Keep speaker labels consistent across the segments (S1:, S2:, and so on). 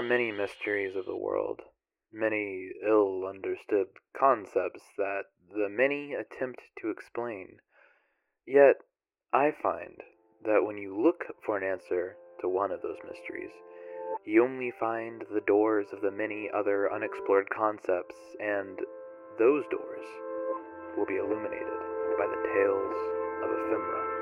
S1: Are many mysteries of the world, many ill understood concepts that the many attempt to explain. Yet, I find that when you look for an answer to one of those mysteries, you only find the doors of the many other unexplored concepts, and those doors will be illuminated by the tales of ephemera.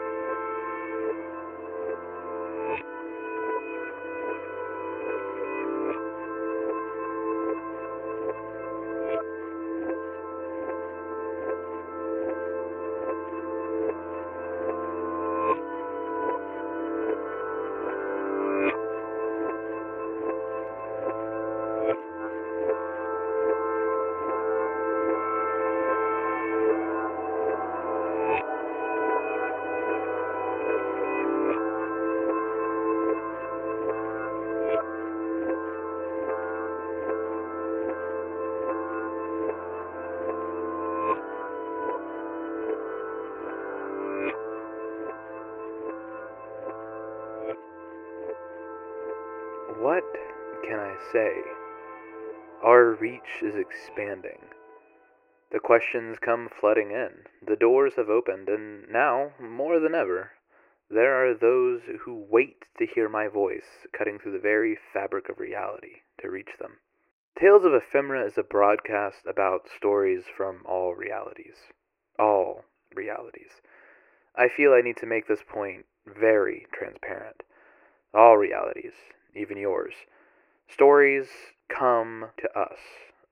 S1: Say? Our reach is expanding. The questions come flooding in. The doors have opened, and now, more than ever, there are those who wait to hear my voice cutting through the very fabric of reality to reach them. Tales of Ephemera is a broadcast about stories from all realities. All realities. I feel I need to make this point very transparent. All realities, even yours. Stories come to us,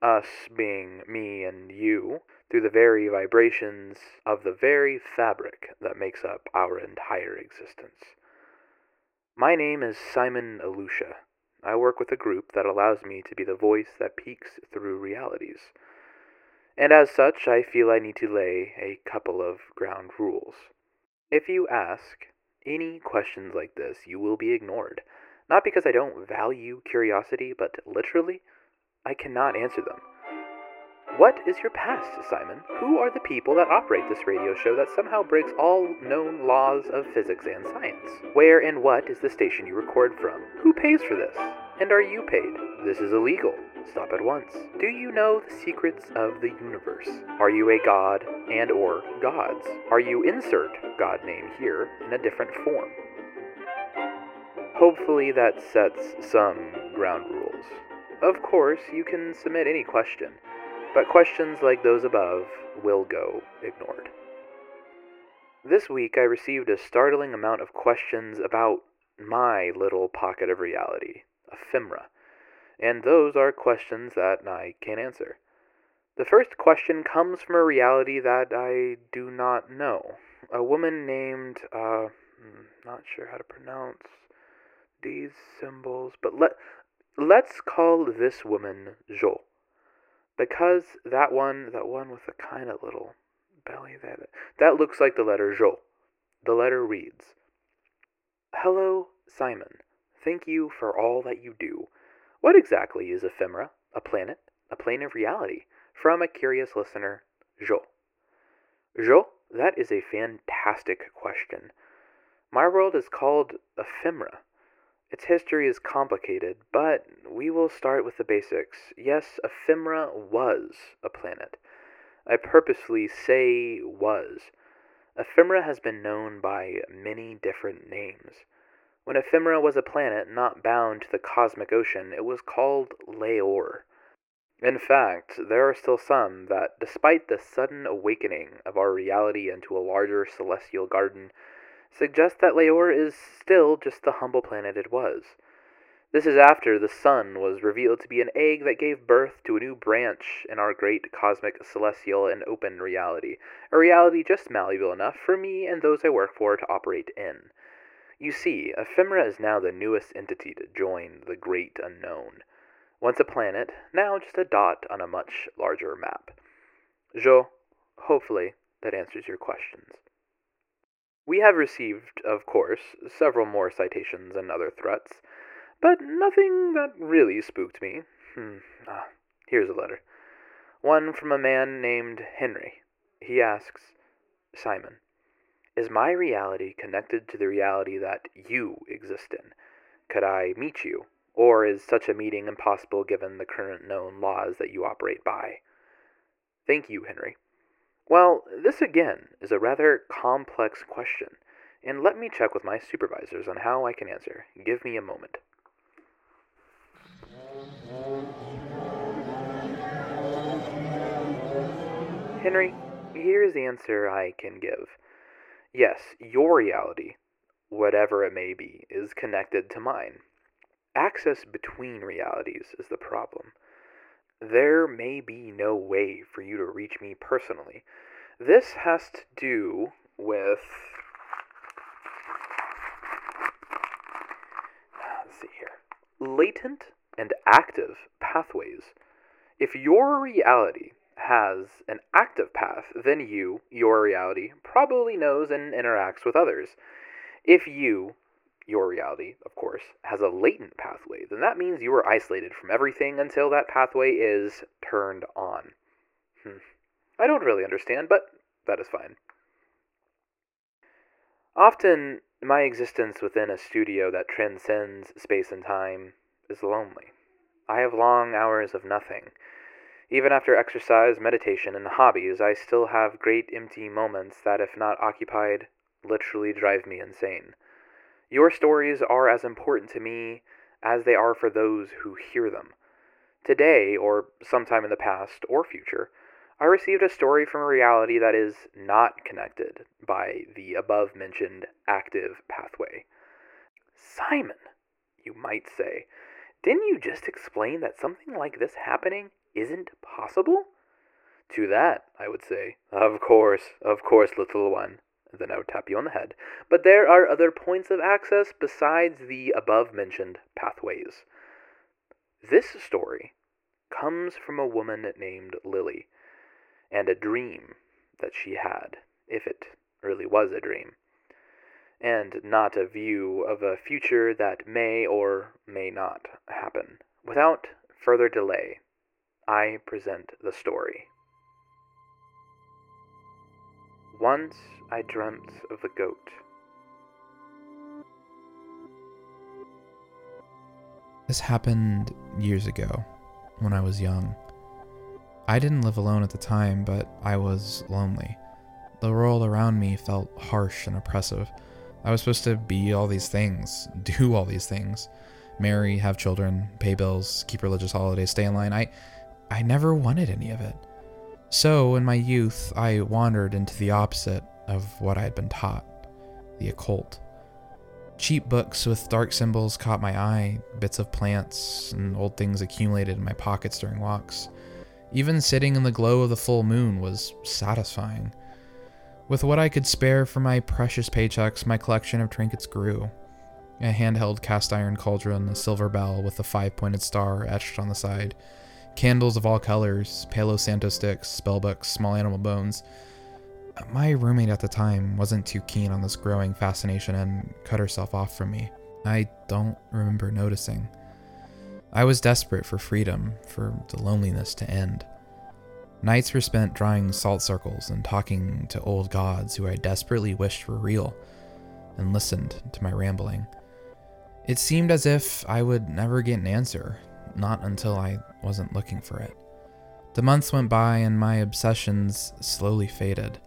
S1: us being me and you, through the very vibrations of the very fabric that makes up our entire existence. My name is Simon Alusha. I work with a group that allows me to be the voice that peeks through realities. And as such, I feel I need to lay a couple of ground rules. If you ask any questions like this, you will be ignored. Not because I don't value curiosity, but literally, I cannot answer them. What is your past, Simon? Who are the people that operate this radio show that somehow breaks all known laws of physics and science? Where and what is the station you record from? Who pays for this? And are you paid? This is illegal. Stop at once. Do you know the secrets of the universe? Are you a god and or gods? Are you insert god name here in a different form? Hopefully that sets some ground rules. Of course, you can submit any question, but questions like those above will go ignored. This week I received a startling amount of questions about my little pocket of reality, ephemera, and those are questions that I can't answer. The first question comes from a reality that I do not know. A woman named, uh, not sure how to pronounce these symbols, but let let's call this woman Jo. Because that one, that one with the kind of little belly that that looks like the letter Jo. The letter reads, "Hello, Simon. Thank you for all that you do. What exactly is ephemera? A planet? A plane of reality?" From a curious listener, Jo. Jo, that is a fantastic question. My world is called ephemera. Its history is complicated, but we will start with the basics. Yes, Ephemera was a planet. I purposely say was. Ephemera has been known by many different names. When Ephemera was a planet not bound to the cosmic ocean, it was called Leor. In fact, there are still some that, despite the sudden awakening of our reality into a larger celestial garden, suggest that Leor is still just the humble planet it was. This is after the sun was revealed to be an egg that gave birth to a new branch in our great cosmic, celestial, and open reality, a reality just malleable enough for me and those I work for to operate in. You see, Ephemera is now the newest entity to join the great unknown. Once a planet, now just a dot on a much larger map. Jo, hopefully that answers your questions. We have received, of course, several more citations and other threats, but nothing that really spooked me. Hmm. Ah, here's a letter. One from a man named Henry. He asks Simon, Is my reality connected to the reality that you exist in? Could I meet you? Or is such a meeting impossible given the current known laws that you operate by? Thank you, Henry. Well, this again is a rather complex question, and let me check with my supervisors on how I can answer. Give me a moment. Henry, here's the answer I can give. Yes, your reality, whatever it may be, is connected to mine. Access between realities is the problem. There may be no way for you to reach me personally. This has to do with. Let's see here. Latent and active pathways. If your reality has an active path, then you, your reality, probably knows and interacts with others. If you, your reality, of course, has a latent pathway, then that means you are isolated from everything until that pathway is turned on. Hmm. I don't really understand, but that is fine. Often, my existence within a studio that transcends space and time is lonely. I have long hours of nothing even after exercise, meditation, and hobbies, I still have great empty moments that, if not occupied, literally drive me insane. Your stories are as important to me as they are for those who hear them. Today, or sometime in the past or future, I received a story from a reality that is not connected by the above mentioned active pathway. Simon, you might say, didn't you just explain that something like this happening isn't possible? To that, I would say, Of course, of course, little one. Then I would tap you on the head. But there are other points of access besides the above mentioned pathways. This story comes from a woman named Lily, and a dream that she had, if it really was a dream, and not a view of a future that may or may not happen. Without further delay, I present the story. Once I dreamt of the goat.
S2: This happened years ago, when I was young. I didn't live alone at the time, but I was lonely. The world around me felt harsh and oppressive. I was supposed to be all these things, do all these things marry, have children, pay bills, keep religious holidays, stay in line. I I never wanted any of it. So, in my youth, I wandered into the opposite of what I had been taught the occult. Cheap books with dark symbols caught my eye, bits of plants and old things accumulated in my pockets during walks. Even sitting in the glow of the full moon was satisfying. With what I could spare from my precious paychecks, my collection of trinkets grew. A handheld cast iron cauldron, a silver bell with a five pointed star etched on the side, Candles of all colors, Palo Santo sticks, spellbooks, small animal bones. My roommate at the time wasn't too keen on this growing fascination and cut herself off from me. I don't remember noticing. I was desperate for freedom, for the loneliness to end. Nights were spent drawing salt circles and talking to old gods who I desperately wished were real, and listened to my rambling. It seemed as if I would never get an answer, not until I wasn't looking for it. The months went by and my obsessions slowly faded.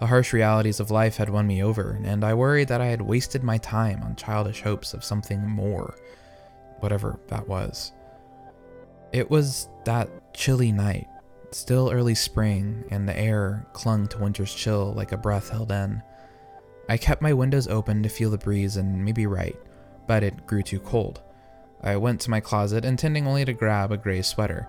S2: The harsh realities of life had won me over, and I worried that I had wasted my time on childish hopes of something more, whatever that was. It was that chilly night, still early spring, and the air clung to winter's chill like a breath held in. I kept my windows open to feel the breeze and maybe right, but it grew too cold. I went to my closet, intending only to grab a gray sweater.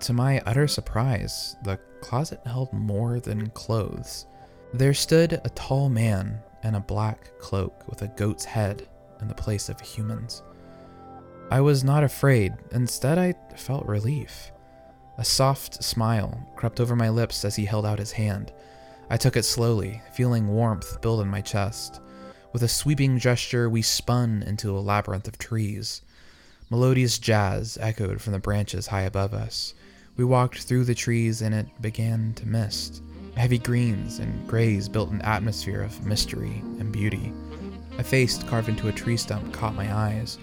S2: To my utter surprise, the closet held more than clothes. There stood a tall man in a black cloak with a goat's head in the place of a human's. I was not afraid, instead, I felt relief. A soft smile crept over my lips as he held out his hand. I took it slowly, feeling warmth build in my chest. With a sweeping gesture, we spun into a labyrinth of trees. Melodious jazz echoed from the branches high above us. We walked through the trees and it began to mist. Heavy greens and grays built an atmosphere of mystery and beauty. A face carved into a tree stump caught my eyes.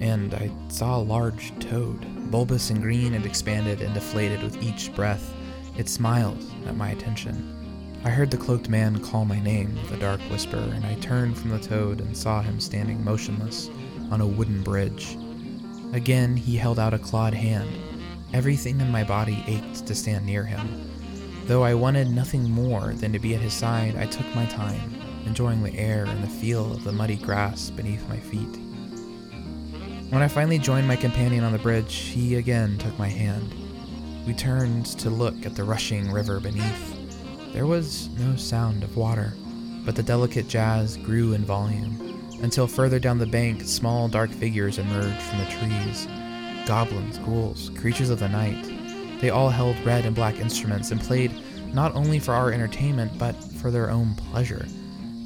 S1: and I saw a large toad. Bulbous and green, it expanded and deflated with each breath. It smiled at my attention. I heard the cloaked man call my name with a dark whisper, and I turned from the toad and saw him standing motionless on a wooden bridge. Again, he held out a clawed hand. Everything in my body ached to stand near him. Though I wanted nothing more than to be at his side, I took my time, enjoying the air and the feel of the muddy grass beneath my feet. When I finally joined my companion on the bridge, he again took my hand. We turned to look at the rushing river beneath. There was no sound of water, but the delicate jazz grew in volume until further down the bank, small dark figures emerged from the trees. Goblins, ghouls, creatures of the night. They all held red and black instruments and played not only for our entertainment, but for their own pleasure.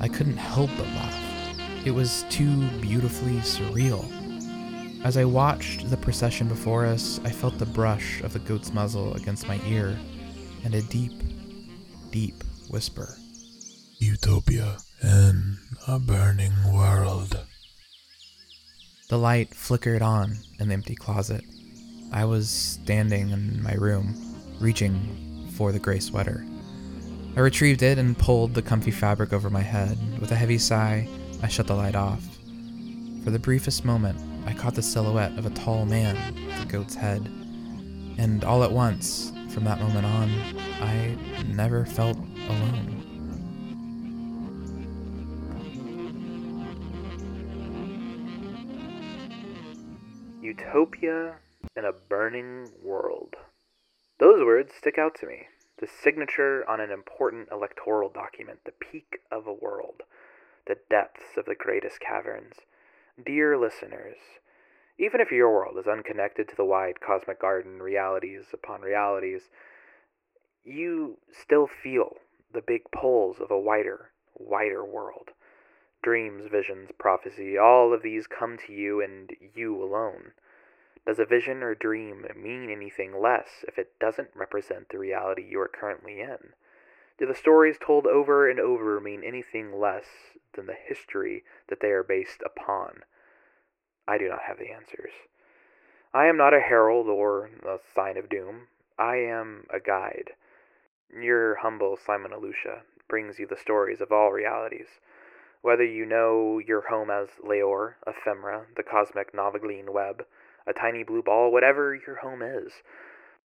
S1: I couldn't help but laugh. It was too beautifully surreal. As I watched the procession before us, I felt the brush of the goat's muzzle against my ear and a deep, deep whisper.
S3: Utopia in a burning world.
S1: The light flickered on in the empty closet. I was standing in my room, reaching for the gray sweater. I retrieved it and pulled the comfy fabric over my head. With a heavy sigh, I shut the light off. For the briefest moment, I caught the silhouette of a tall man with a goat's head. And all at once, from that moment on, I never felt alone.
S4: Utopia in a burning world. Those words stick out to me. The signature on an important electoral document, the peak of a world, the depths of the greatest caverns. Dear listeners, even if your world is unconnected to the wide cosmic garden, realities upon realities, you still feel the big pulls of a wider, wider world. Dreams, visions, prophecy, all of these come to you and you alone. Does a vision or dream mean anything less if it doesn't represent the reality you are currently in? Do the stories told over and over mean anything less than the history that they are based upon? I do not have the answers. I am not a herald or a sign of doom. I am a guide. Your humble Simon Alusha brings you the stories of all realities. Whether you know your home as Leor, Ephemera, the cosmic Novaglean web, a tiny blue ball, whatever your home is,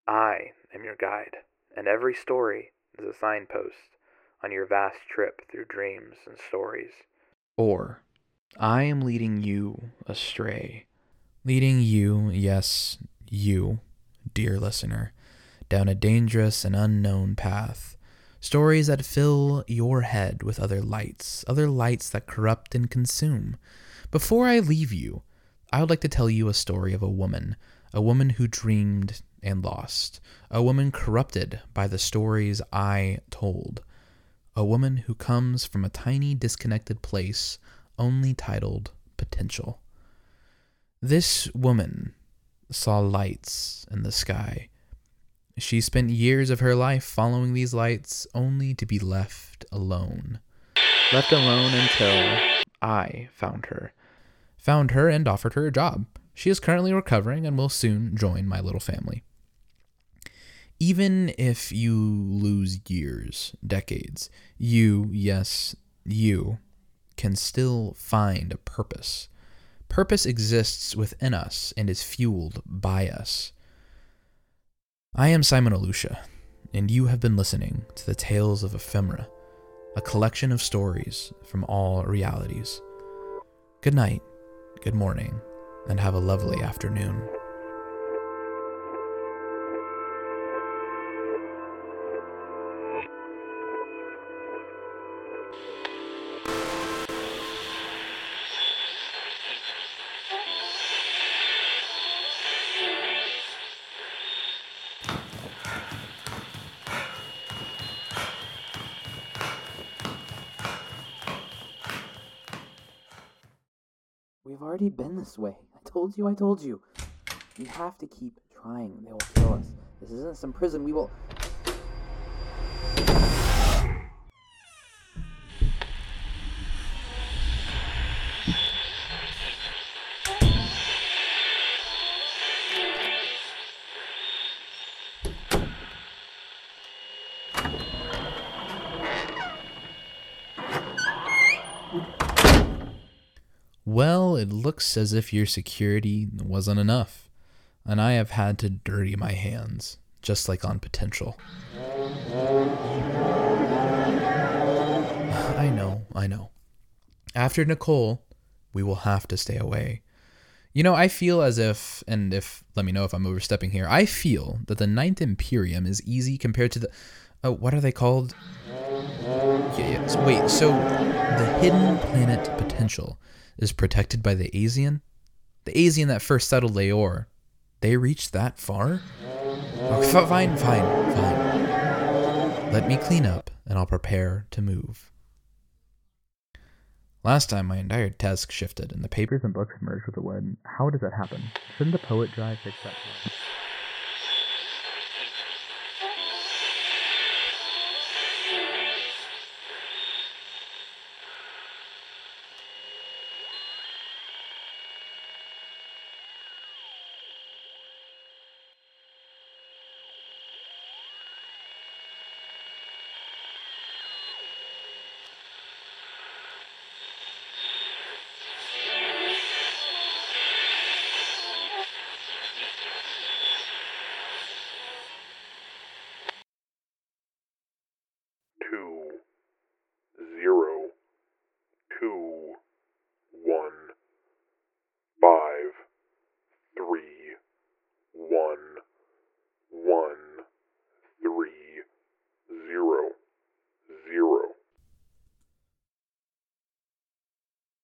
S4: I am your guide, and every story is a signpost on your vast trip through dreams and stories.
S1: Or, I am leading you astray. Leading you, yes, you, dear listener, down a dangerous and unknown path. Stories that fill your head with other lights, other lights that corrupt and consume. Before I leave you, I would like to tell you a story of a woman, a woman who dreamed and lost, a woman corrupted by the stories I told, a woman who comes from a tiny disconnected place only titled Potential. This woman saw lights in the sky. She spent years of her life following these lights only to be left alone. Left alone until I found her found her and offered her a job. She is currently recovering and will soon join my little family. Even if you lose years, decades, you, yes, you, can still find a purpose. Purpose exists within us and is fueled by us. I am Simon Alusha, and you have been listening to the Tales of Ephemera, a collection of stories from all realities. Good night good morning, and have a lovely afternoon.
S5: Been this way. I told you, I told you. We have to keep trying. They will kill us. This isn't some prison. We will.
S1: Looks as if your security wasn't enough, and I have had to dirty my hands, just like on potential. I know, I know. After Nicole, we will have to stay away. You know, I feel as if, and if, let me know if I'm overstepping here, I feel that the Ninth Imperium is easy compared to the, oh, what are they called? Yeah, yeah. So, wait, so the hidden planet potential is protected by the Asian? The Asian that first settled Leor, they reached that far? Oh, fine, fine, fine. Let me clean up, and I'll prepare to move. Last time, my entire desk shifted, and the papers and books merged with the wood. How does that happen? Shouldn't the poet drive fix that?